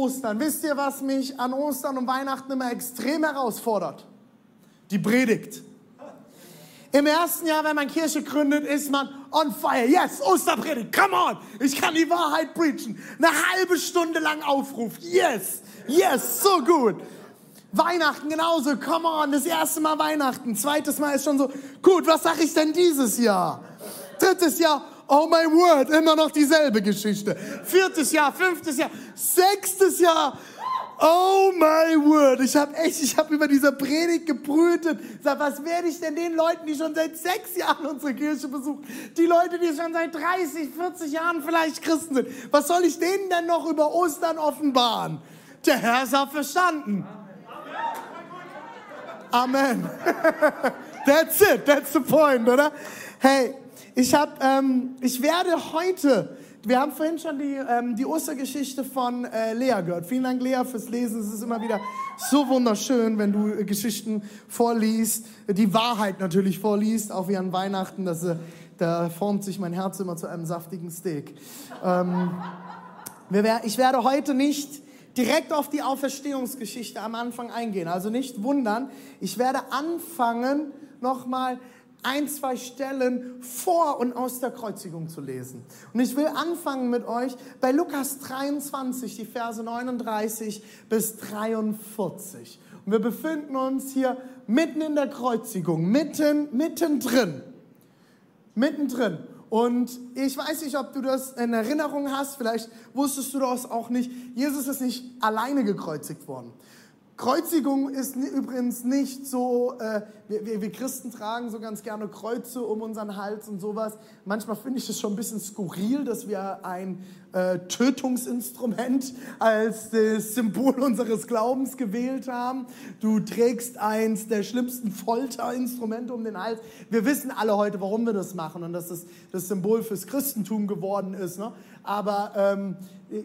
Ostern? Wisst ihr, was mich an Ostern und Weihnachten immer extrem herausfordert? Die Predigt. Im ersten Jahr, wenn man Kirche gründet, ist man on fire. Yes, Osterpredigt, come on. Ich kann die Wahrheit preachen. Eine halbe Stunde lang Aufruf. Yes, yes, so gut. Weihnachten genauso, come on, das erste Mal Weihnachten. Zweites Mal ist schon so, gut, was sag ich denn dieses Jahr? Drittes Jahr, oh my word, immer noch dieselbe Geschichte. Viertes Jahr, fünftes Jahr, sechstes Jahr, oh my word. Ich habe echt, ich habe über diese Predigt gebrütet. Sag, was werde ich denn den Leuten, die schon seit sechs Jahren unsere Kirche besuchen, die Leute, die schon seit 30, 40 Jahren vielleicht Christen sind, was soll ich denen denn noch über Ostern offenbaren? Der Herr ist auch verstanden. Amen. That's it, that's the point, oder? Hey, ich, hab, ähm, ich werde heute, wir haben vorhin schon die, ähm, die Ostergeschichte von äh, Lea gehört. Vielen Dank, Lea, fürs Lesen. Es ist immer wieder so wunderschön, wenn du äh, Geschichten vorliest, die Wahrheit natürlich vorliest, auch wie an Weihnachten. Das, äh, da formt sich mein Herz immer zu einem saftigen Steak. Ähm, ich werde heute nicht direkt auf die Auferstehungsgeschichte am Anfang eingehen. Also nicht wundern. Ich werde anfangen, nochmal ein, zwei Stellen vor und aus der Kreuzigung zu lesen. Und ich will anfangen mit euch bei Lukas 23, die Verse 39 bis 43. Und wir befinden uns hier mitten in der Kreuzigung, mitten, mittendrin. Mittendrin. Und ich weiß nicht, ob du das in Erinnerung hast, vielleicht wusstest du das auch nicht. Jesus ist nicht alleine gekreuzigt worden. Kreuzigung ist übrigens nicht so, äh, wir, wir, Christen tragen so ganz gerne Kreuze um unseren Hals und sowas. Manchmal finde ich es schon ein bisschen skurril, dass wir ein äh, Tötungsinstrument als das Symbol unseres Glaubens gewählt haben. Du trägst eins der schlimmsten Folterinstrumente um den Hals. Wir wissen alle heute, warum wir das machen und dass es das Symbol fürs Christentum geworden ist. Ne? Aber ähm,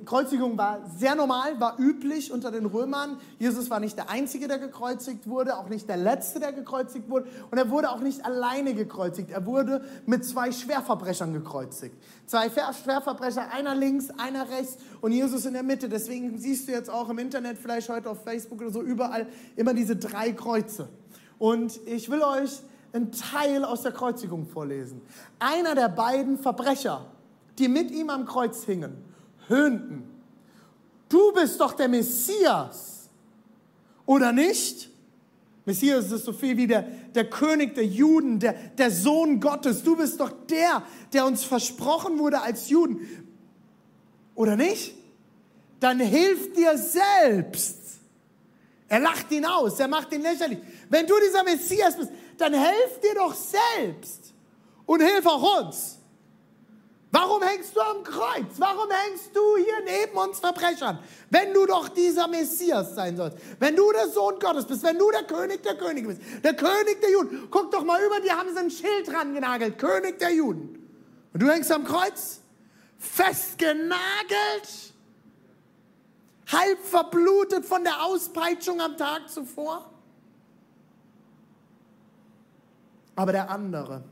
Kreuzigung war sehr normal, war üblich unter den Römern. Jesus war nicht der Einzige, der gekreuzigt wurde, auch nicht der Letzte, der gekreuzigt wurde. Und er wurde auch nicht alleine gekreuzigt. Er wurde mit zwei Schwerverbrechern gekreuzigt. Zwei Schwerverbrecher, einer links, einer rechts und Jesus in der Mitte. Deswegen siehst du jetzt auch im Internet, vielleicht heute auf Facebook oder so, überall immer diese drei Kreuze. Und ich will euch einen Teil aus der Kreuzigung vorlesen. Einer der beiden Verbrecher, die mit ihm am Kreuz hingen, höhnten. Du bist doch der Messias, oder nicht? Messias ist so viel wie der, der König der Juden, der, der Sohn Gottes. Du bist doch der, der uns versprochen wurde als Juden. Oder nicht? Dann hilf dir selbst. Er lacht ihn aus, er macht ihn lächerlich. Wenn du dieser Messias bist, dann helf dir doch selbst und hilf auch uns. Warum hängst du am Kreuz? Warum hängst du hier neben uns Verbrechern? Wenn du doch dieser Messias sein sollst, wenn du der Sohn Gottes bist, wenn du der König der Könige bist, der König der Juden. Guck doch mal über, die haben sie ein Schild dran genagelt, König der Juden. Und du hängst am Kreuz, festgenagelt, halb verblutet von der Auspeitschung am Tag zuvor. Aber der andere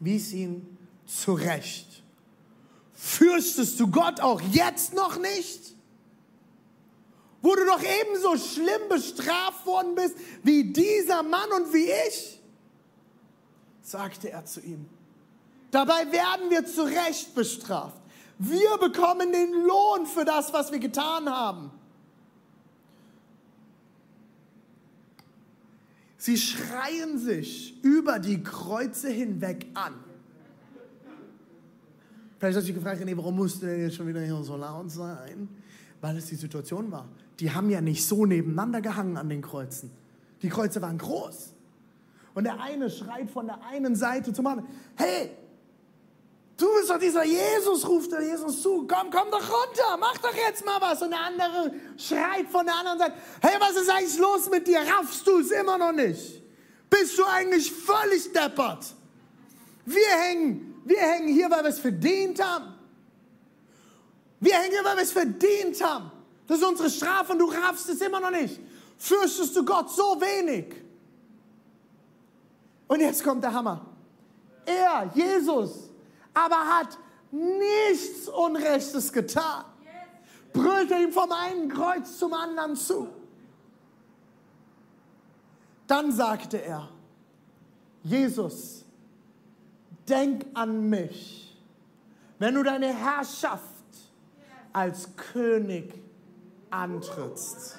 wies ihn zurecht. Fürchtest du Gott auch jetzt noch nicht? Wo du doch ebenso schlimm bestraft worden bist wie dieser Mann und wie ich? sagte er zu ihm. Dabei werden wir zu Recht bestraft. Wir bekommen den Lohn für das, was wir getan haben. Sie schreien sich über die Kreuze hinweg an. Vielleicht hast du dich gefragt, nee, warum musste der jetzt schon wieder hier so laut sein? Weil es die Situation war. Die haben ja nicht so nebeneinander gehangen an den Kreuzen. Die Kreuze waren groß. Und der eine schreit von der einen Seite zum anderen, hey, Du bist doch dieser Jesus, ruft der Jesus zu. Komm, komm doch runter, mach doch jetzt mal was. Und der andere schreit von der anderen Seite, hey, was ist eigentlich los mit dir? Raffst du es immer noch nicht? Bist du eigentlich völlig deppert? Wir hängen, wir hängen hier, weil wir es verdient haben. Wir hängen hier, weil wir es verdient haben. Das ist unsere Strafe und du raffst es immer noch nicht. Fürchtest du Gott so wenig? Und jetzt kommt der Hammer. Er, Jesus, aber hat nichts Unrechtes getan. Brüllte ihm vom einen Kreuz zum anderen zu. Dann sagte er, Jesus, denk an mich, wenn du deine Herrschaft als König antrittst.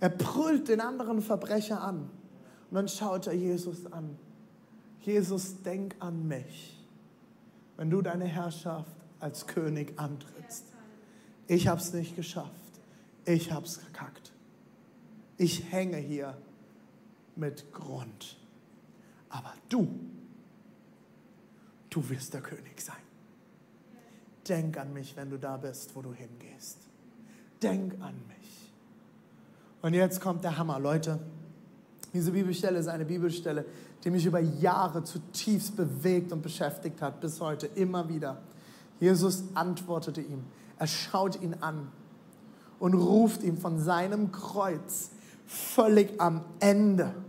Er brüllt den anderen Verbrecher an und dann schaut er Jesus an. Jesus, denk an mich, wenn du deine Herrschaft als König antrittst. Ich habe es nicht geschafft. Ich habe es gekackt. Ich hänge hier mit Grund. Aber du, du wirst der König sein. Denk an mich, wenn du da bist, wo du hingehst. Denk an mich. Und jetzt kommt der Hammer, Leute. Diese Bibelstelle ist eine Bibelstelle, die mich über Jahre zutiefst bewegt und beschäftigt hat, bis heute immer wieder. Jesus antwortete ihm. Er schaut ihn an und ruft ihm von seinem Kreuz völlig am Ende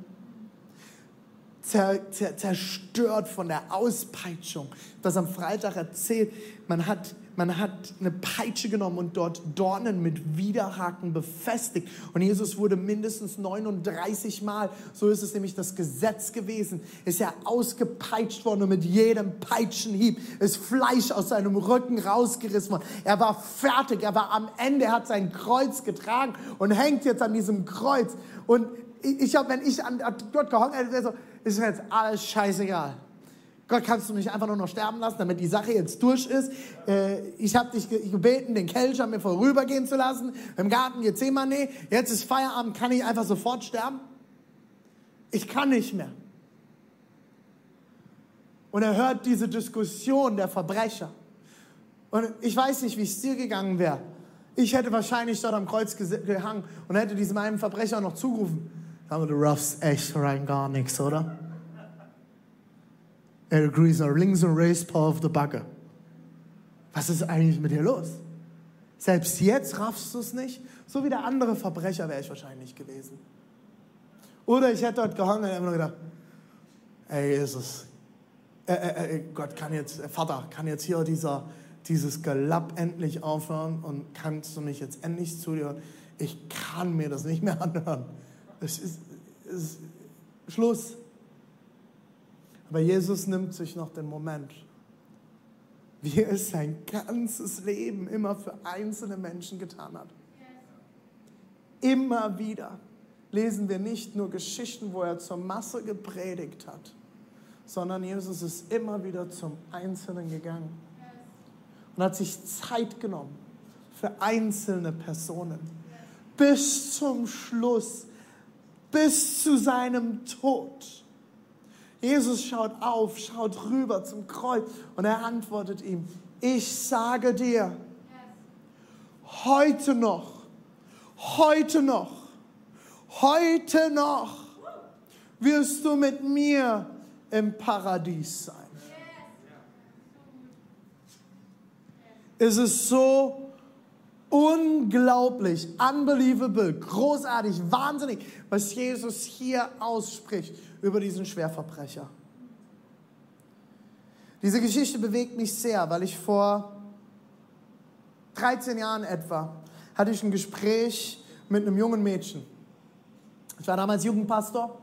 zer, zer, zerstört von der Auspeitschung. Das am Freitag erzählt, man hat, man hat eine Peitsche genommen und dort Dornen mit Widerhaken befestigt. Und Jesus wurde mindestens 39 Mal, so ist es nämlich das Gesetz gewesen, ist er ausgepeitscht worden und mit jedem Peitschenhieb ist Fleisch aus seinem Rücken rausgerissen worden. Er war fertig, er war am Ende, er hat sein Kreuz getragen und hängt jetzt an diesem Kreuz. Und ich habe, wenn ich an Gott gehangen hätte, so, ist mir jetzt alles scheißegal. Gott, kannst du mich einfach nur noch sterben lassen, damit die Sache jetzt durch ist? Äh, ich habe dich gebeten, den Kelch an mir vorübergehen zu lassen, im Garten Gethsemane. Jetzt ist Feierabend, kann ich einfach sofort sterben? Ich kann nicht mehr. Und er hört diese Diskussion der Verbrecher. Und ich weiß nicht, wie es dir gegangen wäre. Ich hätte wahrscheinlich dort am Kreuz gehangen und hätte diesem einen Verbrecher noch zugerufen. Aber du raffst echt rein gar nichts, oder? Er grüßt nach links und rechts, Paul auf der Backe. Was ist eigentlich mit dir los? Selbst jetzt raffst du es nicht. So wie der andere Verbrecher wäre ich wahrscheinlich gewesen. Oder ich hätte dort gehangen und hätte nur gedacht, ey, Jesus, äh, äh, äh, Gott kann jetzt, äh, Vater, kann jetzt hier dieser, dieses Gelapp endlich aufhören und kannst du mich jetzt endlich zu dir hören? Ich kann mir das nicht mehr anhören. Es ist, es ist Schluss. Aber Jesus nimmt sich noch den Moment, wie er sein ganzes Leben immer für einzelne Menschen getan hat. Immer wieder lesen wir nicht nur Geschichten, wo er zur Masse gepredigt hat, sondern Jesus ist immer wieder zum Einzelnen gegangen und hat sich Zeit genommen für einzelne Personen. Bis zum Schluss bis zu seinem Tod. Jesus schaut auf, schaut rüber zum Kreuz und er antwortet ihm, ich sage dir, heute noch, heute noch, heute noch wirst du mit mir im Paradies sein. Es ist so unglaublich, unbelievable, großartig, wahnsinnig, was Jesus hier ausspricht über diesen Schwerverbrecher. Diese Geschichte bewegt mich sehr, weil ich vor 13 Jahren etwa hatte ich ein Gespräch mit einem jungen Mädchen. Ich war damals Jugendpastor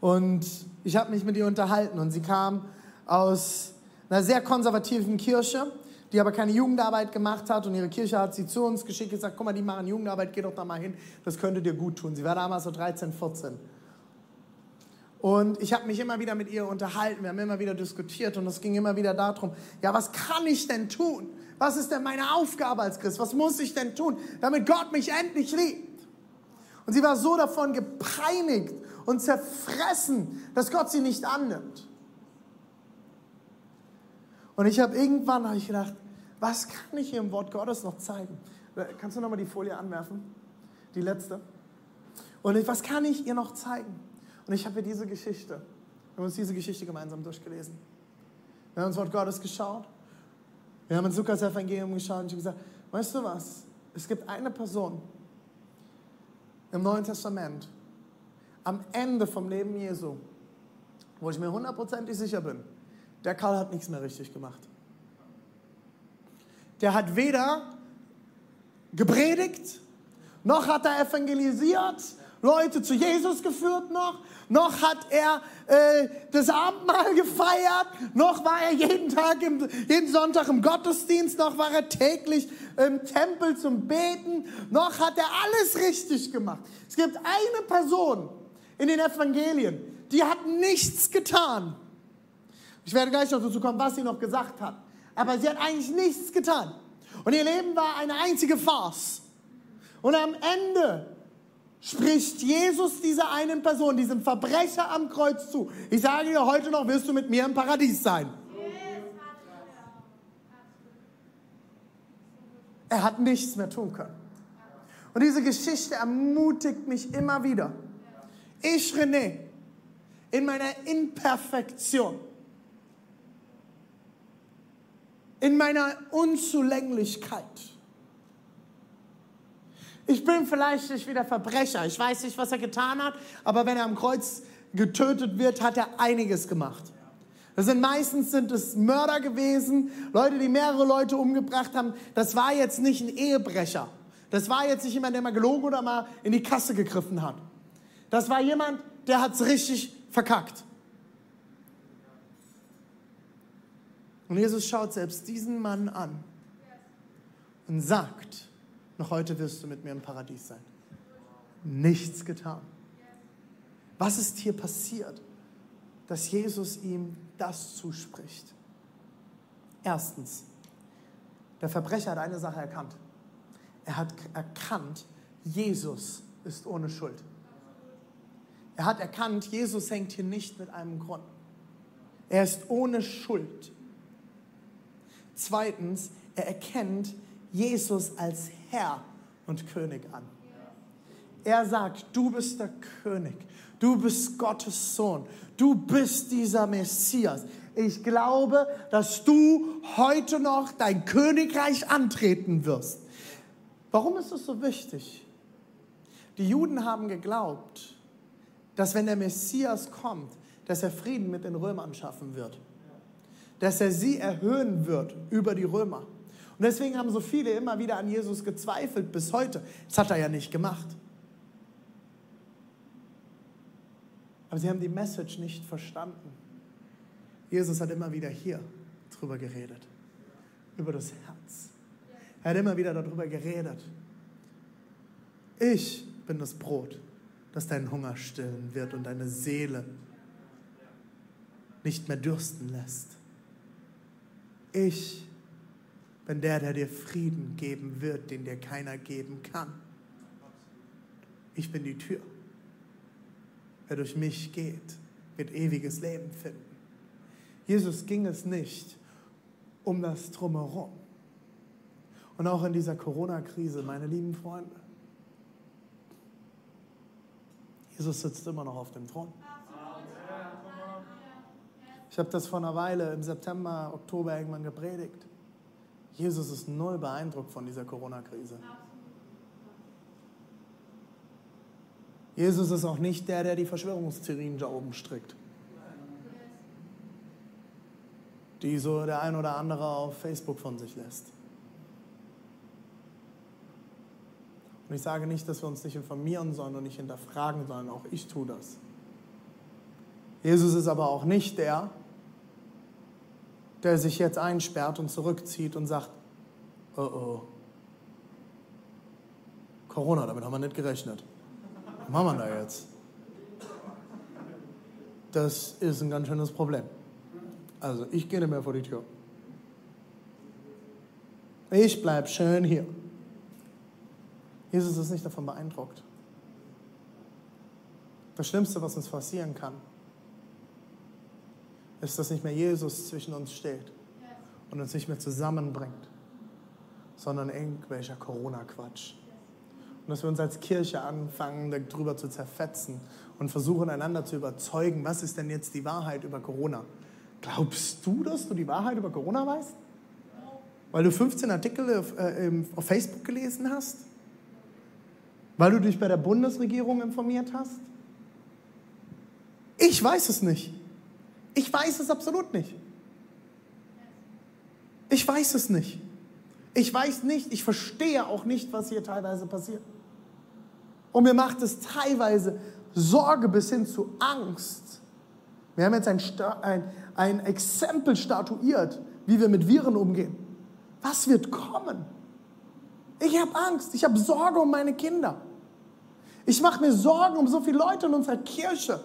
und ich habe mich mit ihr unterhalten und sie kam aus einer sehr konservativen Kirche die aber keine Jugendarbeit gemacht hat und ihre Kirche hat sie zu uns geschickt und gesagt, guck mal, die machen Jugendarbeit, geh doch da mal hin, das könnte dir gut tun. Sie war damals so 13, 14. Und ich habe mich immer wieder mit ihr unterhalten, wir haben immer wieder diskutiert und es ging immer wieder darum, ja, was kann ich denn tun? Was ist denn meine Aufgabe als Christ? Was muss ich denn tun, damit Gott mich endlich liebt? Und sie war so davon gepeinigt und zerfressen, dass Gott sie nicht annimmt. Und ich habe irgendwann hab ich gedacht, was kann ich hier im Wort Gottes noch zeigen? Kannst du nochmal die Folie anwerfen? Die letzte. Und ich, was kann ich ihr noch zeigen? Und ich habe hier diese Geschichte. Wir haben uns diese Geschichte gemeinsam durchgelesen. Wir haben uns Wort Gottes geschaut. Wir haben ins Lukas-Evangelium geschaut und ich habe gesagt, weißt du was? Es gibt eine Person im Neuen Testament, am Ende vom Leben Jesu, wo ich mir hundertprozentig sicher bin, der Karl hat nichts mehr richtig gemacht. Der hat weder gepredigt, noch hat er evangelisiert, Leute zu Jesus geführt noch, noch hat er äh, das Abendmahl gefeiert, noch war er jeden Tag, im, jeden Sonntag im Gottesdienst, noch war er täglich im Tempel zum Beten, noch hat er alles richtig gemacht. Es gibt eine Person in den Evangelien, die hat nichts getan. Ich werde gleich noch dazu kommen, was sie noch gesagt hat. Aber sie hat eigentlich nichts getan. Und ihr Leben war eine einzige Farce. Und am Ende spricht Jesus dieser einen Person, diesem Verbrecher am Kreuz zu. Ich sage dir, heute noch wirst du mit mir im Paradies sein. Er hat nichts mehr tun können. Und diese Geschichte ermutigt mich immer wieder. Ich, René, in meiner Imperfektion, in meiner Unzulänglichkeit, ich bin vielleicht nicht wie der Verbrecher. Ich weiß nicht, was er getan hat, aber wenn er am Kreuz getötet wird, hat er einiges gemacht. Das sind meistens sind es Mörder gewesen, Leute, die mehrere Leute umgebracht haben. Das war jetzt nicht ein Ehebrecher. Das war jetzt nicht jemand, der mal gelogen oder mal in die Kasse gegriffen hat. Das war jemand, der hat es richtig verkackt. Und Jesus schaut selbst diesen Mann an und sagt, noch heute wirst du mit mir im Paradies sein. Nichts getan. Was ist hier passiert, dass Jesus ihm das zuspricht? Erstens, der Verbrecher hat eine Sache erkannt. Er hat erkannt, Jesus ist ohne Schuld. Er hat erkannt, Jesus hängt hier nicht mit einem Grund. Er ist ohne Schuld. Zweitens, er erkennt Jesus als Herr und König an. Er sagt, du bist der König, du bist Gottes Sohn, du bist dieser Messias. Ich glaube, dass du heute noch dein Königreich antreten wirst. Warum ist es so wichtig? Die Juden haben geglaubt, dass wenn der Messias kommt, dass er Frieden mit den Römern schaffen wird. Dass er sie erhöhen wird über die Römer. Und deswegen haben so viele immer wieder an Jesus gezweifelt bis heute. Das hat er ja nicht gemacht. Aber sie haben die Message nicht verstanden. Jesus hat immer wieder hier drüber geredet. Über das Herz. Er hat immer wieder darüber geredet. Ich bin das Brot, das deinen Hunger stillen wird und deine Seele nicht mehr dürsten lässt. Ich bin der, der dir Frieden geben wird, den dir keiner geben kann. Ich bin die Tür. Wer durch mich geht, wird ewiges Leben finden. Jesus ging es nicht um das Drumherum. Und auch in dieser Corona-Krise, meine lieben Freunde, Jesus sitzt immer noch auf dem Thron. Ich habe das vor einer Weile im September, Oktober irgendwann gepredigt. Jesus ist null beeindruckt von dieser Corona-Krise. Jesus ist auch nicht der, der die Verschwörungstheorien da oben strickt. Die so der ein oder andere auf Facebook von sich lässt. Und ich sage nicht, dass wir uns nicht informieren sollen und nicht hinterfragen sollen, auch ich tue das. Jesus ist aber auch nicht der, der sich jetzt einsperrt und zurückzieht und sagt, oh oh, Corona, damit haben wir nicht gerechnet. Was machen wir da jetzt? Das ist ein ganz schönes Problem. Also ich gehe nicht mehr vor die Tür. Ich bleibe schön hier. Jesus ist nicht davon beeindruckt. Das Schlimmste, was uns passieren kann, ist, dass nicht mehr Jesus zwischen uns steht und uns nicht mehr zusammenbringt, sondern irgendwelcher Corona-Quatsch. Und dass wir uns als Kirche anfangen, darüber zu zerfetzen und versuchen, einander zu überzeugen, was ist denn jetzt die Wahrheit über Corona? Glaubst du, dass du die Wahrheit über Corona weißt? Weil du 15 Artikel auf, äh, auf Facebook gelesen hast? Weil du dich bei der Bundesregierung informiert hast? Ich weiß es nicht. Ich weiß es absolut nicht. Ich weiß es nicht. Ich weiß nicht, ich verstehe auch nicht, was hier teilweise passiert. Und mir macht es teilweise Sorge bis hin zu Angst. Wir haben jetzt ein, ein, ein Exempel statuiert, wie wir mit Viren umgehen. Was wird kommen? Ich habe Angst, ich habe Sorge um meine Kinder. Ich mache mir Sorgen um so viele Leute in unserer Kirche.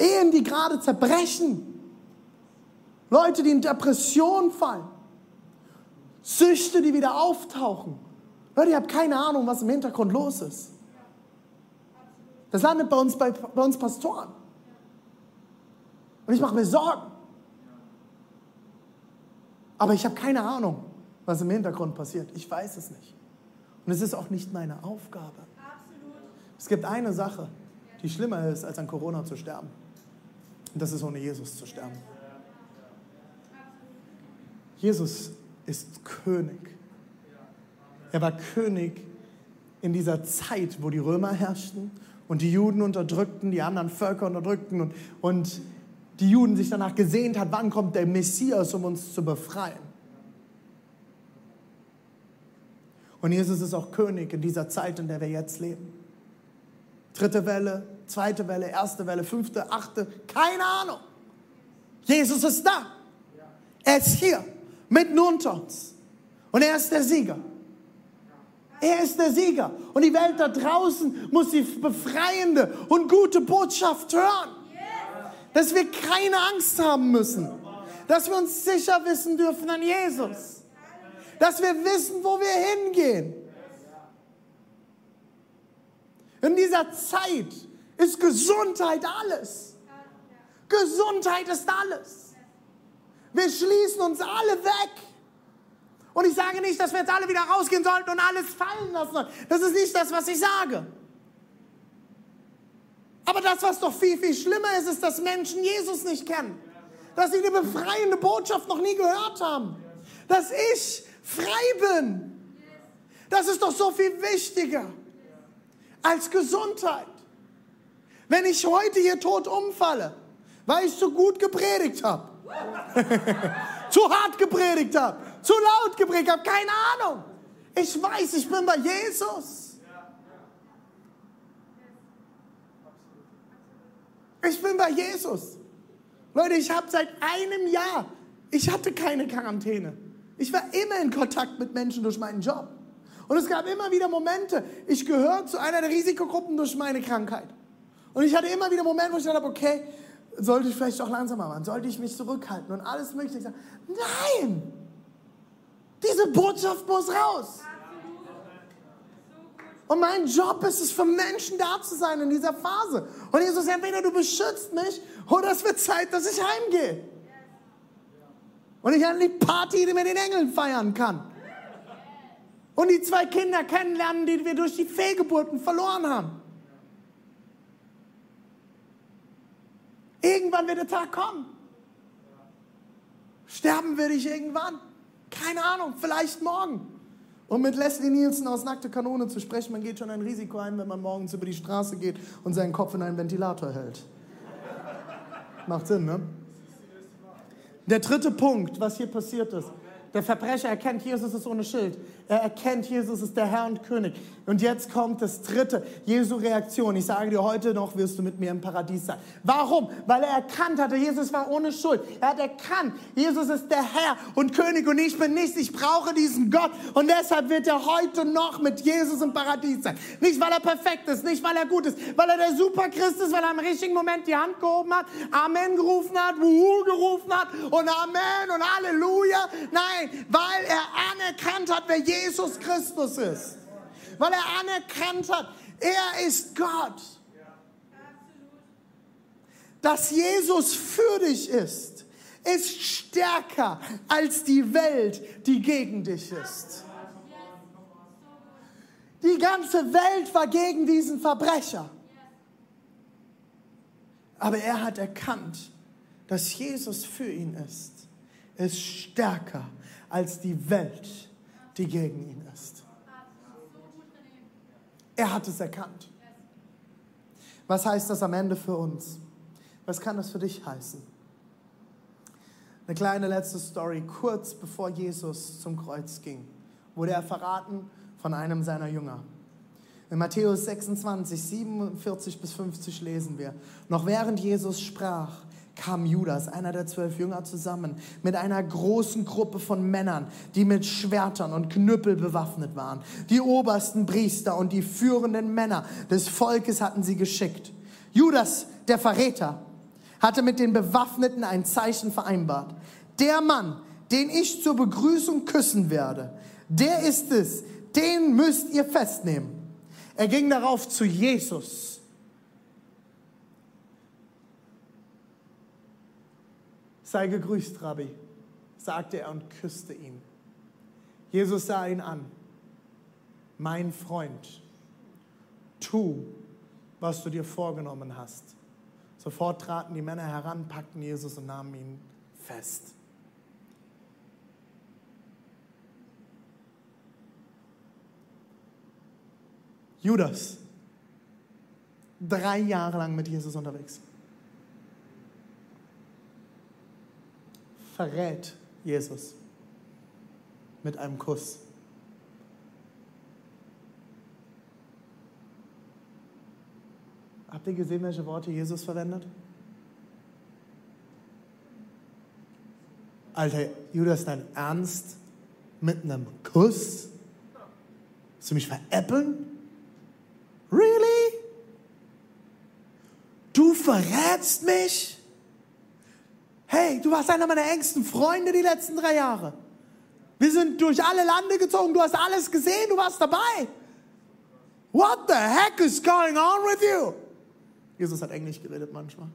Ehen, die gerade zerbrechen. Leute, die in Depression fallen. Süchte, die wieder auftauchen. Leute, ihr habt keine Ahnung, was im Hintergrund los ist. Das landet bei uns, bei, bei uns Pastoren. Und ich mache mir Sorgen. Aber ich habe keine Ahnung, was im Hintergrund passiert. Ich weiß es nicht. Und es ist auch nicht meine Aufgabe. Es gibt eine Sache, die schlimmer ist, als an Corona zu sterben. Das ist ohne Jesus zu sterben. Jesus ist König. Er war König in dieser Zeit, wo die Römer herrschten und die Juden unterdrückten, die anderen Völker unterdrückten und, und die Juden sich danach gesehnt hat, wann kommt der Messias, um uns zu befreien. Und Jesus ist auch König in dieser Zeit, in der wir jetzt leben. Dritte Welle, zweite Welle, erste Welle, fünfte, achte, keine Ahnung. Jesus ist da. Er ist hier, mitten unter uns. Und er ist der Sieger. Er ist der Sieger. Und die Welt da draußen muss die befreiende und gute Botschaft hören. Dass wir keine Angst haben müssen. Dass wir uns sicher wissen dürfen an Jesus. Dass wir wissen, wo wir hingehen. In dieser Zeit ist Gesundheit alles. Gesundheit ist alles. Wir schließen uns alle weg. Und ich sage nicht, dass wir jetzt alle wieder rausgehen sollten und alles fallen lassen. Das ist nicht das, was ich sage. Aber das, was doch viel, viel schlimmer ist, ist, dass Menschen Jesus nicht kennen. Dass sie die befreiende Botschaft noch nie gehört haben. Dass ich frei bin. Das ist doch so viel wichtiger als Gesundheit. Wenn ich heute hier tot umfalle, weil ich zu gut gepredigt habe, zu hart gepredigt habe, zu laut gepredigt habe, keine Ahnung. Ich weiß, ich bin bei Jesus. Ich bin bei Jesus. Leute, ich habe seit einem Jahr, ich hatte keine Quarantäne. Ich war immer in Kontakt mit Menschen durch meinen Job. Und es gab immer wieder Momente, ich gehöre zu einer der Risikogruppen durch meine Krankheit. Und ich hatte immer wieder Momente, wo ich dachte, okay, sollte ich vielleicht doch langsamer machen, sollte ich mich zurückhalten und alles mögliche. Ich sage, nein, diese Botschaft muss raus. Und mein Job ist es, für Menschen da zu sein in dieser Phase. Und Jesus, entweder du beschützt mich oder es wird Zeit, dass ich heimgehe. Und ich eine Party die mit den Engeln feiern kann und die zwei Kinder kennenlernen, die wir durch die Fehlgeburten verloren haben. Irgendwann wird der Tag kommen. Sterben werde ich irgendwann. Keine Ahnung, vielleicht morgen. Und mit Leslie Nielsen aus Nackte Kanone zu sprechen, man geht schon ein Risiko ein, wenn man morgens über die Straße geht und seinen Kopf in einen Ventilator hält. Macht Sinn, ne? Der dritte Punkt, was hier passiert ist. Der Verbrecher erkennt, Jesus ist ohne Schild. Er erkennt, Jesus ist der Herr und König. Und jetzt kommt das dritte, Jesu Reaktion. Ich sage dir, heute noch wirst du mit mir im Paradies sein. Warum? Weil er erkannt hatte, Jesus war ohne Schuld. Er hat erkannt, Jesus ist der Herr und König und ich bin nichts. Ich brauche diesen Gott. Und deshalb wird er heute noch mit Jesus im Paradies sein. Nicht, weil er perfekt ist, nicht, weil er gut ist, weil er der Superchrist ist, weil er im richtigen Moment die Hand gehoben hat, Amen gerufen hat, Wuhu gerufen hat und Amen und Halleluja. Nein, weil er anerkannt hat, wer Jesus Christus ist. Weil er anerkannt hat, er ist Gott. Dass Jesus für dich ist, ist stärker als die Welt, die gegen dich ist. Die ganze Welt war gegen diesen Verbrecher. Aber er hat erkannt, dass Jesus für ihn ist. Ist stärker als die Welt, die gegen ihn ist. Er hat es erkannt. Was heißt das am Ende für uns? Was kann das für dich heißen? Eine kleine letzte Story. Kurz bevor Jesus zum Kreuz ging, wurde er verraten von einem seiner Jünger. In Matthäus 26, 47 bis 50 lesen wir, noch während Jesus sprach, kam Judas, einer der zwölf Jünger, zusammen mit einer großen Gruppe von Männern, die mit Schwertern und Knüppel bewaffnet waren. Die obersten Priester und die führenden Männer des Volkes hatten sie geschickt. Judas, der Verräter, hatte mit den Bewaffneten ein Zeichen vereinbart. Der Mann, den ich zur Begrüßung küssen werde, der ist es, den müsst ihr festnehmen. Er ging darauf zu Jesus. Sei gegrüßt, Rabbi, sagte er und küsste ihn. Jesus sah ihn an. Mein Freund, tu, was du dir vorgenommen hast. Sofort traten die Männer heran, packten Jesus und nahmen ihn fest. Judas, drei Jahre lang mit Jesus unterwegs. Verrät Jesus mit einem Kuss. Habt ihr gesehen, welche Worte Jesus verwendet? Alter, Judas, dein Ernst mit einem Kuss? Willst du mich veräppeln? Really? Du verrätst mich? Hey, du warst einer meiner engsten Freunde die letzten drei Jahre. Wir sind durch alle Lande gezogen, du hast alles gesehen, du warst dabei. What the heck is going on with you? Jesus hat Englisch geredet manchmal.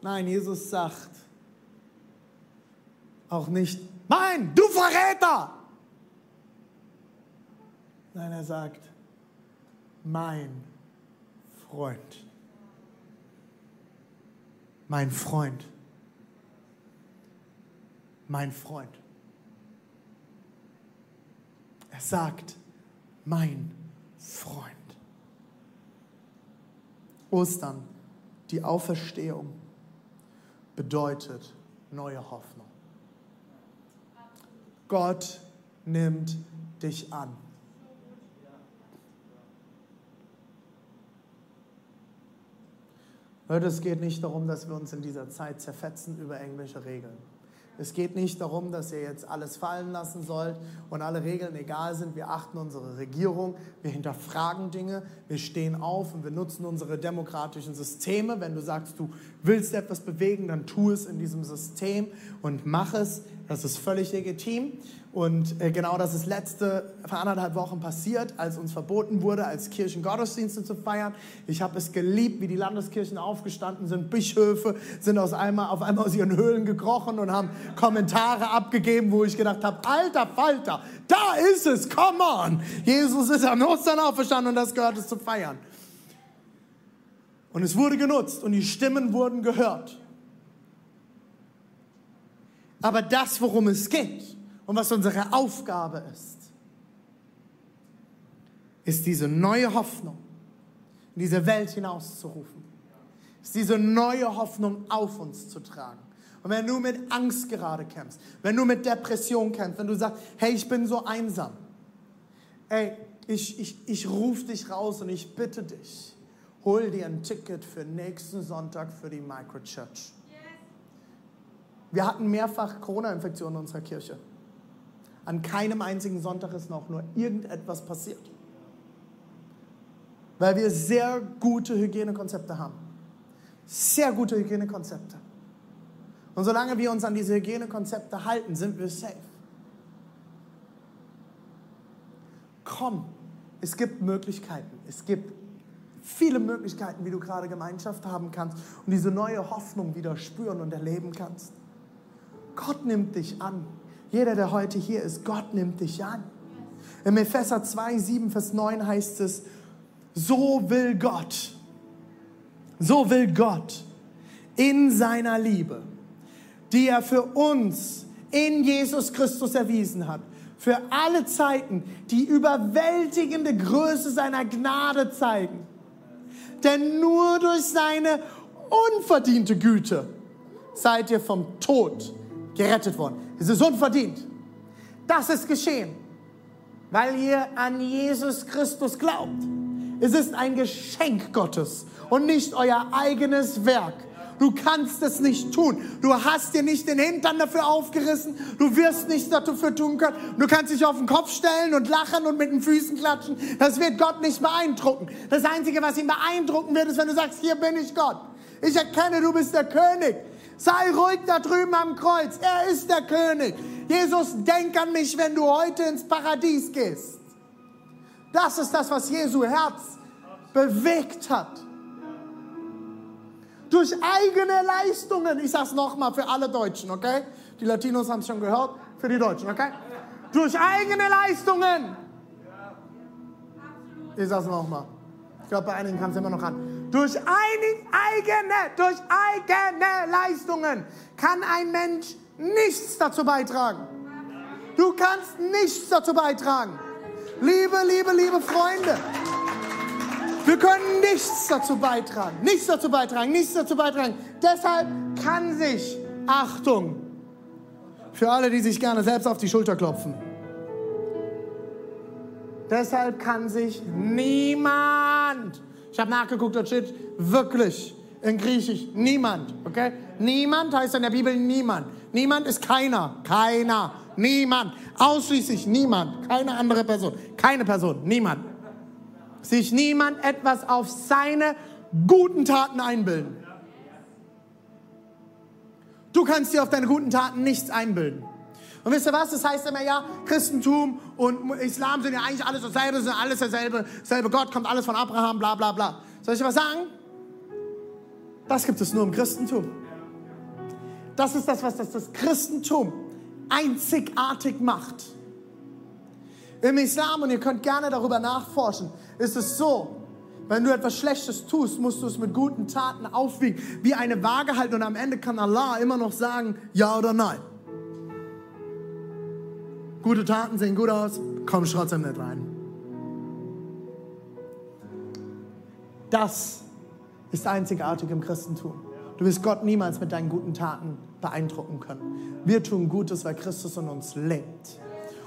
Nein, Jesus sagt auch nicht, mein, du Verräter! Nein, er sagt, mein Freund. Mein Freund. Mein Freund. Er sagt, mein Freund. Ostern, die Auferstehung, bedeutet neue Hoffnung. Gott nimmt dich an. Leute, es geht nicht darum, dass wir uns in dieser Zeit zerfetzen über irgendwelche Regeln. Es geht nicht darum, dass ihr jetzt alles fallen lassen sollt und alle Regeln egal sind. Wir achten unsere Regierung, wir hinterfragen Dinge, wir stehen auf und wir nutzen unsere demokratischen Systeme. Wenn du sagst, du willst etwas bewegen, dann tu es in diesem System und mach es. Das ist völlig legitim. Und äh, genau das ist letzte, vor anderthalb Wochen passiert, als uns verboten wurde, als Kirchen Gottesdienste zu feiern. Ich habe es geliebt, wie die Landeskirchen aufgestanden sind. Bischöfe sind aus einmal, auf einmal aus ihren Höhlen gekrochen und haben Kommentare abgegeben, wo ich gedacht habe, alter Falter, da ist es, come on. Jesus ist am Ostern auferstanden und das gehört es zu feiern. Und es wurde genutzt und die Stimmen wurden gehört. Aber das, worum es geht und was unsere Aufgabe ist, ist diese neue Hoffnung in diese Welt hinauszurufen. Ist diese neue Hoffnung auf uns zu tragen. Und wenn du mit Angst gerade kämpfst, wenn du mit Depression kämpfst, wenn du sagst, hey, ich bin so einsam, ey, ich, ich, ich rufe dich raus und ich bitte dich, hol dir ein Ticket für nächsten Sonntag für die Microchurch. Wir hatten mehrfach Corona-Infektionen in unserer Kirche. An keinem einzigen Sonntag ist noch nur irgendetwas passiert. Weil wir sehr gute Hygienekonzepte haben. Sehr gute Hygienekonzepte. Und solange wir uns an diese Hygienekonzepte halten, sind wir safe. Komm, es gibt Möglichkeiten. Es gibt viele Möglichkeiten, wie du gerade Gemeinschaft haben kannst und diese neue Hoffnung wieder spüren und erleben kannst. Gott nimmt dich an. Jeder, der heute hier ist, Gott nimmt dich an. Im Epheser 2, 7, Vers 9 heißt es, so will Gott, so will Gott in seiner Liebe, die er für uns in Jesus Christus erwiesen hat, für alle Zeiten die überwältigende Größe seiner Gnade zeigen. Denn nur durch seine unverdiente Güte seid ihr vom Tod gerettet worden. Es ist unverdient. Das ist geschehen, weil ihr an Jesus Christus glaubt. Es ist ein Geschenk Gottes und nicht euer eigenes Werk. Du kannst es nicht tun. Du hast dir nicht den Hintern dafür aufgerissen. Du wirst nichts dafür tun können. Du kannst dich auf den Kopf stellen und lachen und mit den Füßen klatschen. Das wird Gott nicht beeindrucken. Das Einzige, was ihn beeindrucken wird, ist, wenn du sagst, hier bin ich Gott. Ich erkenne, du bist der König. Sei ruhig da drüben am Kreuz. Er ist der König. Jesus, denk an mich, wenn du heute ins Paradies gehst. Das ist das, was Jesu Herz bewegt hat durch eigene Leistungen. Ich sage es nochmal für alle Deutschen, okay? Die Latinos haben es schon gehört, für die Deutschen, okay? Durch eigene Leistungen. Ich sage es nochmal. Ich glaube, bei einigen kam es immer noch an. Durch eigene, durch eigene Leistungen kann ein Mensch nichts dazu beitragen. Du kannst nichts dazu beitragen. Liebe, liebe, liebe Freunde. Wir können nichts dazu beitragen, nichts dazu beitragen, nichts dazu beitragen. Deshalb kann sich, Achtung, für alle, die sich gerne selbst auf die Schulter klopfen, deshalb kann sich niemand, ich habe nachgeguckt, dort steht wirklich in Griechisch niemand, okay? Niemand heißt in der Bibel niemand. Niemand ist keiner, keiner, niemand, ausschließlich niemand, keine andere Person, keine Person, niemand sich niemand etwas auf seine guten Taten einbilden. Du kannst dir auf deine guten Taten nichts einbilden. Und wisst ihr was? Das heißt immer, ja, Christentum und Islam sind ja eigentlich alles dasselbe, sind alles derselbe, selbe Gott, kommt alles von Abraham, bla bla bla. Soll ich was sagen? Das gibt es nur im Christentum. Das ist das, was das, das Christentum einzigartig macht. Im Islam, und ihr könnt gerne darüber nachforschen, ist es so, wenn du etwas Schlechtes tust, musst du es mit guten Taten aufwiegen, wie eine Waage halten und am Ende kann Allah immer noch sagen, ja oder nein. Gute Taten sehen gut aus, komm trotzdem nicht rein. Das ist einzigartig im Christentum. Du wirst Gott niemals mit deinen guten Taten beeindrucken können. Wir tun Gutes, weil Christus in uns lebt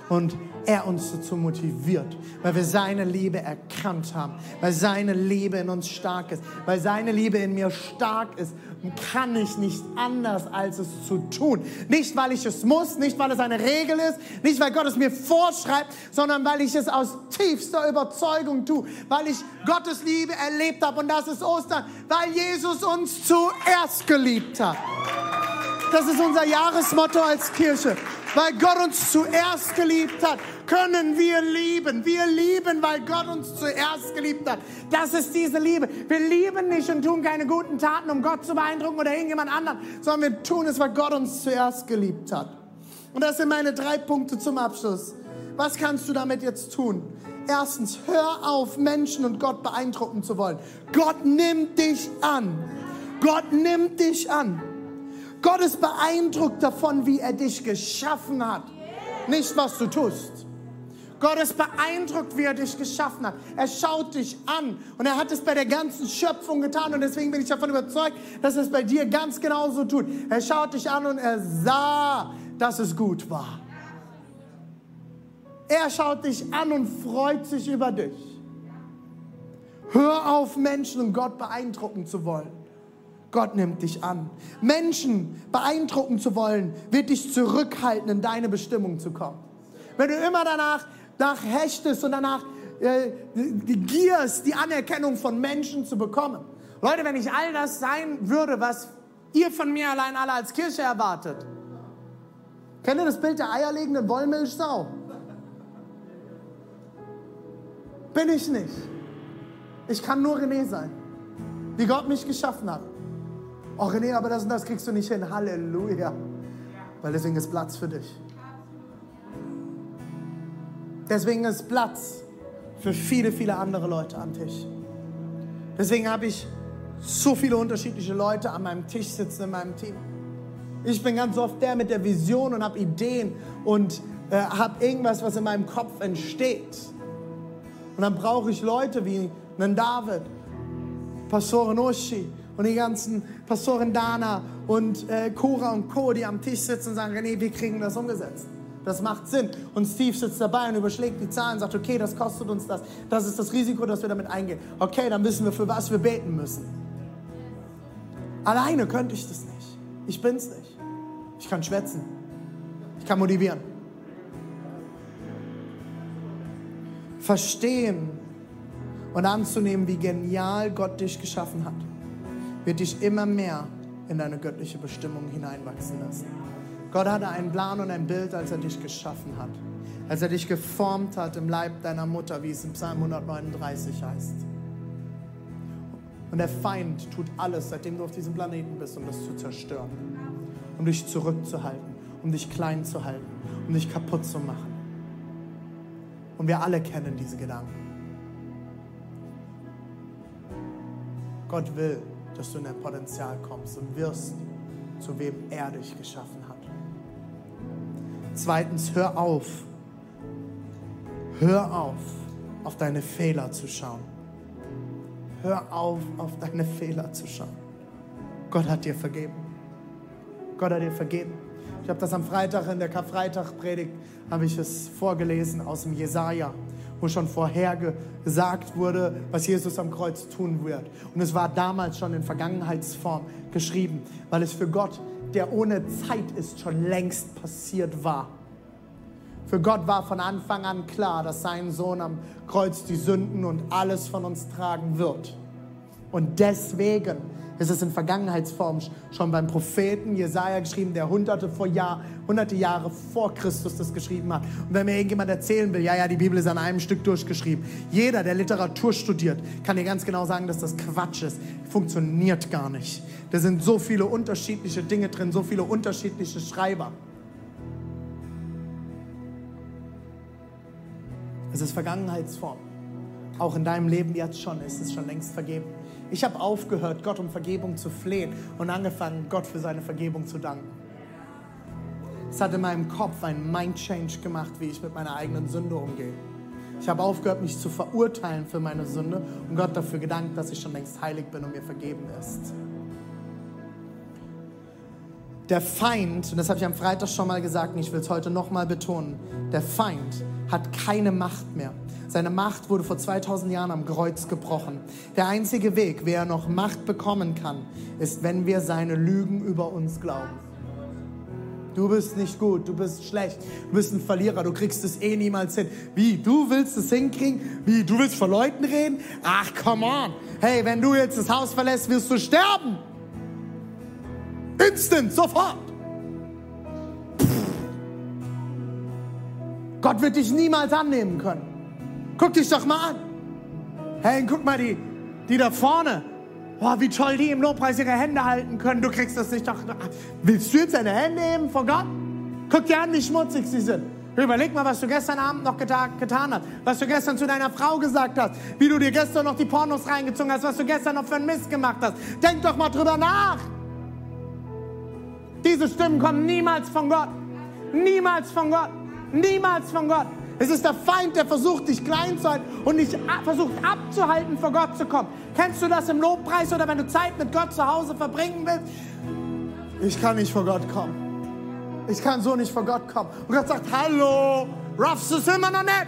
und er uns dazu motiviert, weil wir seine Liebe erkannt haben, weil seine Liebe in uns stark ist, weil seine Liebe in mir stark ist, kann ich nicht anders, als es zu tun. Nicht, weil ich es muss, nicht, weil es eine Regel ist, nicht, weil Gott es mir vorschreibt, sondern weil ich es aus tiefster Überzeugung tue, weil ich Gottes Liebe erlebt habe und das ist Ostern, weil Jesus uns zuerst geliebt hat. Das ist unser Jahresmotto als Kirche. Weil Gott uns zuerst geliebt hat, können wir lieben. Wir lieben, weil Gott uns zuerst geliebt hat. Das ist diese Liebe. Wir lieben nicht und tun keine guten Taten, um Gott zu beeindrucken oder irgendjemand anderen, sondern wir tun es, weil Gott uns zuerst geliebt hat. Und das sind meine drei Punkte zum Abschluss. Was kannst du damit jetzt tun? Erstens, hör auf, Menschen und Gott beeindrucken zu wollen. Gott nimmt dich an. Gott nimmt dich an. Gott ist beeindruckt davon, wie er dich geschaffen hat, nicht was du tust. Gott ist beeindruckt, wie er dich geschaffen hat. Er schaut dich an und er hat es bei der ganzen Schöpfung getan und deswegen bin ich davon überzeugt, dass er es bei dir ganz genauso tut. Er schaut dich an und er sah, dass es gut war. Er schaut dich an und freut sich über dich. Hör auf, Menschen und Gott beeindrucken zu wollen. Gott nimmt dich an. Menschen beeindrucken zu wollen, wird dich zurückhalten, in deine Bestimmung zu kommen. Wenn du immer danach nach hechtest und danach äh, gierst, die Anerkennung von Menschen zu bekommen. Leute, wenn ich all das sein würde, was ihr von mir allein alle als Kirche erwartet. Kennt ihr das Bild der eierlegenden Wollmilchsau? Bin ich nicht. Ich kann nur René sein, wie Gott mich geschaffen hat. Oh René, aber das und das kriegst du nicht hin. Halleluja. Weil deswegen ist Platz für dich. Deswegen ist Platz für viele, viele andere Leute am Tisch. Deswegen habe ich so viele unterschiedliche Leute an meinem Tisch sitzen in meinem Team. Ich bin ganz oft der mit der Vision und habe Ideen und äh, habe irgendwas, was in meinem Kopf entsteht. Und dann brauche ich Leute wie einen David, Pastorin Uschi und die ganzen Pastorin Dana und äh, Cora und Co., die am Tisch sitzen und sagen, René, wir kriegen das umgesetzt. Das macht Sinn. Und Steve sitzt dabei und überschlägt die Zahlen und sagt, okay, das kostet uns das. Das ist das Risiko, dass wir damit eingehen. Okay, dann wissen wir, für was wir beten müssen. Alleine könnte ich das nicht. Ich bin's nicht. Ich kann schwätzen. Ich kann motivieren. Verstehen und anzunehmen, wie genial Gott dich geschaffen hat, wird dich immer mehr in deine göttliche Bestimmung hineinwachsen lassen. Gott hatte einen Plan und ein Bild, als er dich geschaffen hat. Als er dich geformt hat im Leib deiner Mutter, wie es im Psalm 139 heißt. Und der Feind tut alles, seitdem du auf diesem Planeten bist, um das zu zerstören. Um dich zurückzuhalten, um dich klein zu halten, um dich kaputt zu machen. Und wir alle kennen diese Gedanken. Gott will, dass du in dein Potenzial kommst und wirst, zu wem er dich geschaffen hat. Zweitens, hör auf. Hör auf, auf deine Fehler zu schauen. Hör auf, auf deine Fehler zu schauen. Gott hat dir vergeben. Gott hat dir vergeben. Ich habe das am Freitag in der Karfreitag-Predigt, habe ich es vorgelesen aus dem Jesaja, wo schon vorher gesagt wurde, was Jesus am Kreuz tun wird. Und es war damals schon in Vergangenheitsform geschrieben, weil es für Gott, der ohne Zeit ist, schon längst passiert war. Für Gott war von Anfang an klar, dass sein Sohn am Kreuz die Sünden und alles von uns tragen wird. Und deswegen ist es in Vergangenheitsform schon beim Propheten Jesaja geschrieben, der hunderte, vor Jahr, hunderte Jahre vor Christus das geschrieben hat. Und wenn mir irgendjemand erzählen will, ja, ja, die Bibel ist an einem Stück durchgeschrieben. Jeder, der Literatur studiert, kann dir ganz genau sagen, dass das Quatsch ist. Funktioniert gar nicht. Da sind so viele unterschiedliche Dinge drin, so viele unterschiedliche Schreiber. Es ist Vergangenheitsform. Auch in deinem Leben jetzt schon ist es schon längst vergeben. Ich habe aufgehört, Gott um Vergebung zu flehen und angefangen, Gott für seine Vergebung zu danken. Es hat in meinem Kopf einen Mind-Change gemacht, wie ich mit meiner eigenen Sünde umgehe. Ich habe aufgehört, mich zu verurteilen für meine Sünde und Gott dafür gedankt, dass ich schon längst heilig bin und mir vergeben ist. Der Feind, und das habe ich am Freitag schon mal gesagt und ich will es heute nochmal betonen, der Feind hat keine Macht mehr. Seine Macht wurde vor 2000 Jahren am Kreuz gebrochen. Der einzige Weg, wie er noch Macht bekommen kann, ist, wenn wir seine Lügen über uns glauben. Du bist nicht gut, du bist schlecht, du bist ein Verlierer, du kriegst es eh niemals hin. Wie, du willst es hinkriegen? Wie, du willst vor Leuten reden? Ach, come on. Hey, wenn du jetzt das Haus verlässt, wirst du sterben. Instant, sofort. Gott wird dich niemals annehmen können. Guck dich doch mal an. Hey, guck mal die, die da vorne. Oh, wie toll die im Lobpreis ihre Hände halten können. Du kriegst das nicht doch. Willst du jetzt deine Hände heben vor Gott? Guck dir an, wie schmutzig sie sind. Überleg mal, was du gestern Abend noch geta getan hast, was du gestern zu deiner Frau gesagt hast, wie du dir gestern noch die Pornos reingezogen hast, was du gestern noch für einen Mist gemacht hast. Denk doch mal drüber nach. Diese Stimmen kommen niemals von Gott. Niemals von Gott. Niemals von Gott. Es ist der Feind, der versucht, dich klein zu halten und dich versucht abzuhalten, vor Gott zu kommen. Kennst du das im Lobpreis oder wenn du Zeit mit Gott zu Hause verbringen willst? Ich kann nicht vor Gott kommen. Ich kann so nicht vor Gott kommen. Und Gott sagt, hallo, raffst du es immer noch nicht?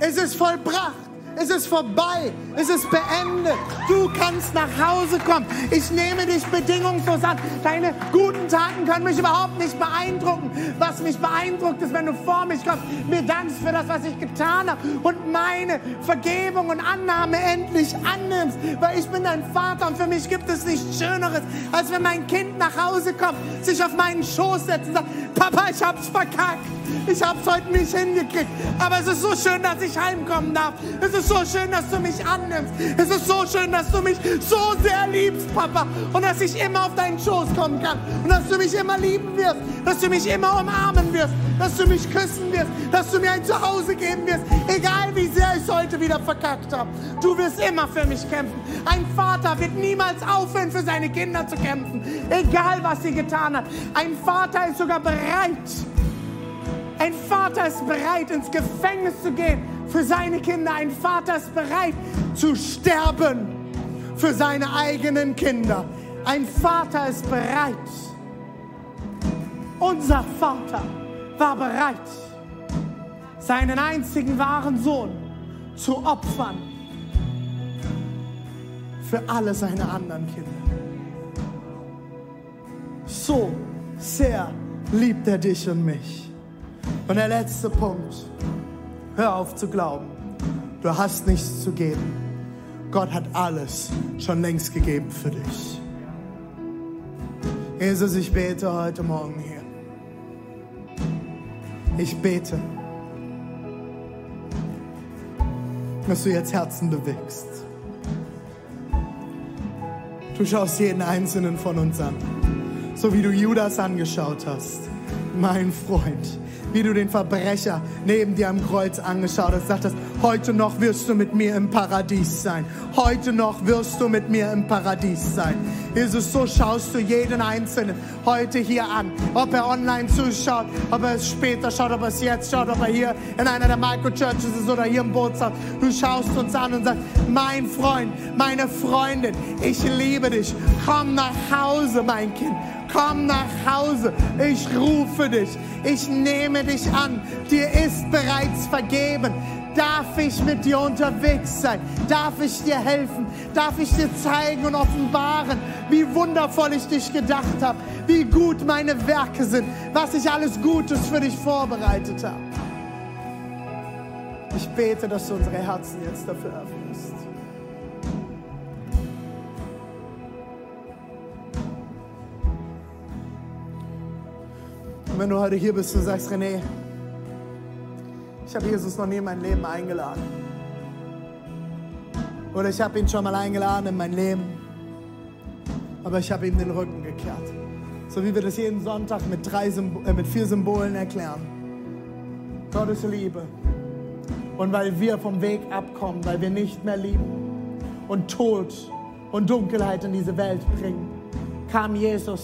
Es ist vollbracht. Es ist vorbei. Es ist beendet. Du kannst nach Hause kommen. Ich nehme dich bedingungslos an. Deine guten Taten können mich überhaupt nicht beeindrucken. Was mich beeindruckt ist, wenn du vor mich kommst, mir dankst für das, was ich getan habe und meine Vergebung und Annahme endlich annimmst. Weil ich bin dein Vater und für mich gibt es nichts Schöneres, als wenn mein Kind nach Hause kommt, sich auf meinen Schoß setzt und sagt, Papa, ich hab's verkackt. Ich hab's heute nicht hingekriegt. Aber es ist so schön, dass ich heimkommen darf. Es ist so schön, dass du mich annimmst. Es ist so schön, dass du mich so sehr liebst, Papa. Und dass ich immer auf deinen Schoß kommen kann. Und dass du mich immer lieben wirst. Dass du mich immer umarmen wirst. Dass du mich küssen wirst. Dass du mir ein Zuhause geben wirst. Egal wie sehr ich heute wieder verkackt habe. Du wirst immer für mich kämpfen. Ein Vater wird niemals aufhören, für seine Kinder zu kämpfen. Egal was sie getan hat. Ein Vater ist sogar bereit, ein Vater ist bereit, ins Gefängnis zu gehen für seine Kinder. Ein Vater ist bereit zu sterben für seine eigenen Kinder. Ein Vater ist bereit. Unser Vater war bereit, seinen einzigen wahren Sohn zu opfern für alle seine anderen Kinder. So sehr liebt er dich und mich. Und der letzte Punkt. Hör auf zu glauben. Du hast nichts zu geben. Gott hat alles schon längst gegeben für dich. Jesus, ich bete heute Morgen hier. Ich bete, dass du jetzt Herzen bewegst. Du schaust jeden einzelnen von uns an, so wie du Judas angeschaut hast, mein Freund wie du den Verbrecher neben dir am Kreuz angeschaut hast, sagtest, heute noch wirst du mit mir im Paradies sein. Heute noch wirst du mit mir im Paradies sein. Jesus, so schaust du jeden Einzelnen heute hier an. Ob er online zuschaut, ob er es später schaut, ob er es jetzt schaut, ob er hier in einer der Microchurches ist oder hier im Bootshaus. Du schaust uns an und sagst, mein Freund, meine Freundin, ich liebe dich. Komm nach Hause, mein Kind. Komm nach Hause. Ich rufe dich. Ich nehme dich an. Dir ist bereits vergeben. Darf ich mit dir unterwegs sein? Darf ich dir helfen? Darf ich dir zeigen und offenbaren, wie wundervoll ich dich gedacht habe? Wie gut meine Werke sind? Was ich alles Gutes für dich vorbereitet habe? Ich bete, dass du unsere Herzen jetzt dafür öffnest. Wenn du heute hier bist und sagst, René, ich habe Jesus noch nie in mein Leben eingeladen. Oder ich habe ihn schon mal eingeladen in mein Leben, aber ich habe ihm den Rücken gekehrt. So wie wir das jeden Sonntag mit, drei äh, mit vier Symbolen erklären. Gottes Liebe. Und weil wir vom Weg abkommen, weil wir nicht mehr lieben und Tod und Dunkelheit in diese Welt bringen, kam Jesus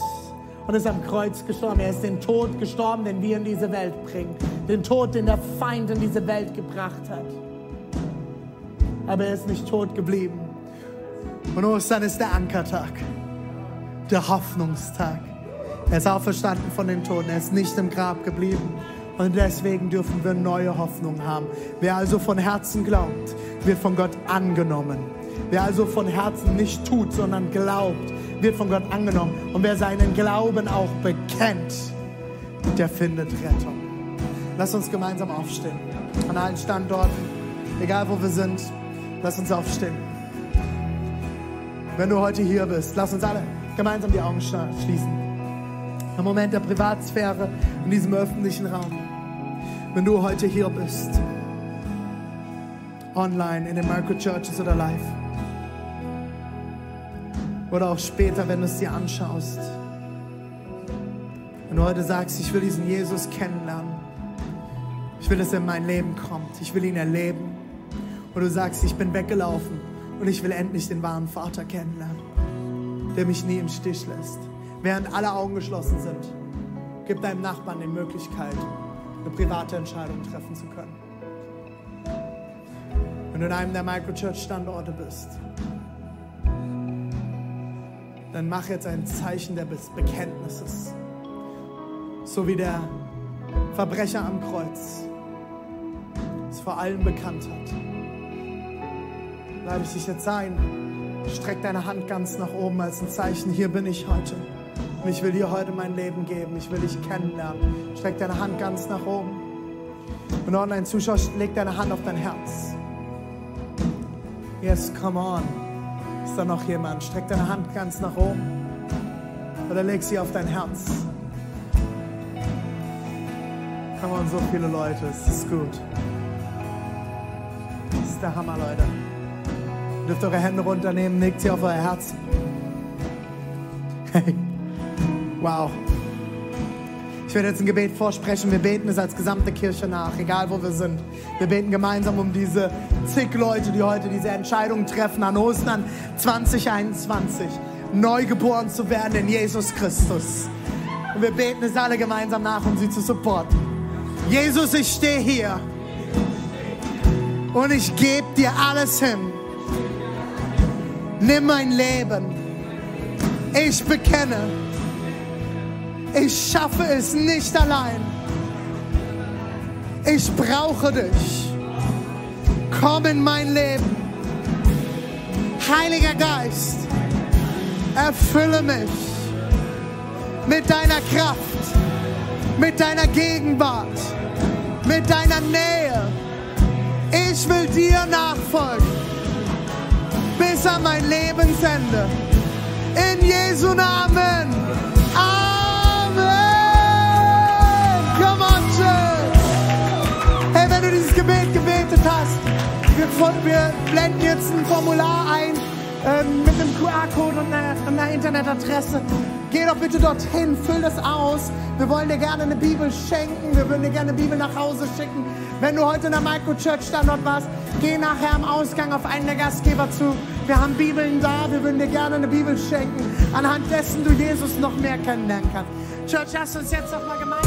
und ist am Kreuz gestorben. Er ist den Tod gestorben, den wir in diese Welt bringen. Den Tod, den der Feind in diese Welt gebracht hat. Aber er ist nicht tot geblieben. Und Ostern ist der Ankertag, der Hoffnungstag. Er ist auferstanden von den Toten. Er ist nicht im Grab geblieben. Und deswegen dürfen wir neue Hoffnung haben. Wer also von Herzen glaubt, wird von Gott angenommen. Wer also von Herzen nicht tut, sondern glaubt, wird von Gott angenommen. Und wer seinen Glauben auch bekennt, der findet Rettung. Lass uns gemeinsam aufstehen. An allen Standorten, egal wo wir sind, lass uns aufstehen. Wenn du heute hier bist, lass uns alle gemeinsam die Augen schließen. Ein Moment der Privatsphäre in diesem öffentlichen Raum. Wenn du heute hier bist, online, in den Microchurches oder live, oder auch später, wenn du es dir anschaust. Wenn du heute sagst, ich will diesen Jesus kennenlernen. Ich will, dass er in mein Leben kommt. Ich will ihn erleben. Und du sagst, ich bin weggelaufen und ich will endlich den wahren Vater kennenlernen, der mich nie im Stich lässt. Während alle Augen geschlossen sind, gib deinem Nachbarn die Möglichkeit, eine private Entscheidung treffen zu können. Wenn du in einem der Microchurch-Standorte bist, dann mach jetzt ein Zeichen des Bekenntnisses. So wie der Verbrecher am Kreuz es vor allem bekannt hat. Lade ich dich jetzt ein. Streck deine Hand ganz nach oben als ein Zeichen. Hier bin ich heute. Und ich will dir heute mein Leben geben. Ich will dich kennenlernen. Streck deine Hand ganz nach oben. Und Online-Zuschauer, leg deine Hand auf dein Herz. Yes, come on. Ist da noch jemand? Streck deine Hand ganz nach oben. Oder leg sie auf dein Herz. Come on, so viele Leute, es ist gut. Das ist der Hammer, Leute. Ihr dürft eure Hände runternehmen, legt sie auf euer Herz. Hey, wow. Ich werde jetzt ein Gebet vorsprechen. Wir beten es als gesamte Kirche nach, egal wo wir sind. Wir beten gemeinsam um diese zig Leute, die heute diese Entscheidung treffen an Ostern 2021, neu geboren zu werden in Jesus Christus. Und wir beten es alle gemeinsam nach, um sie zu supporten. Jesus, ich stehe hier und ich gebe dir alles hin. Nimm mein Leben. Ich bekenne, ich schaffe es nicht allein. Ich brauche dich. Komm in mein Leben. Heiliger Geist, erfülle mich mit deiner Kraft, mit deiner Gegenwart, mit deiner Nähe. Ich will dir nachfolgen bis an mein Lebensende. In Jesu Namen. Wir, blenden jetzt ein Formular ein ähm, mit einem QR-Code und einer, einer Internetadresse. Geh doch bitte dorthin, füll das aus. Wir wollen dir gerne eine Bibel schenken. Wir würden dir gerne eine Bibel nach Hause schicken. Wenn du heute in der Microchurch-Standort warst, geh nachher am Ausgang auf einen der Gastgeber zu. Wir haben Bibeln da. Wir würden dir gerne eine Bibel schenken, anhand dessen du Jesus noch mehr kennenlernen kannst. Church, lass uns jetzt noch mal gemeinsam.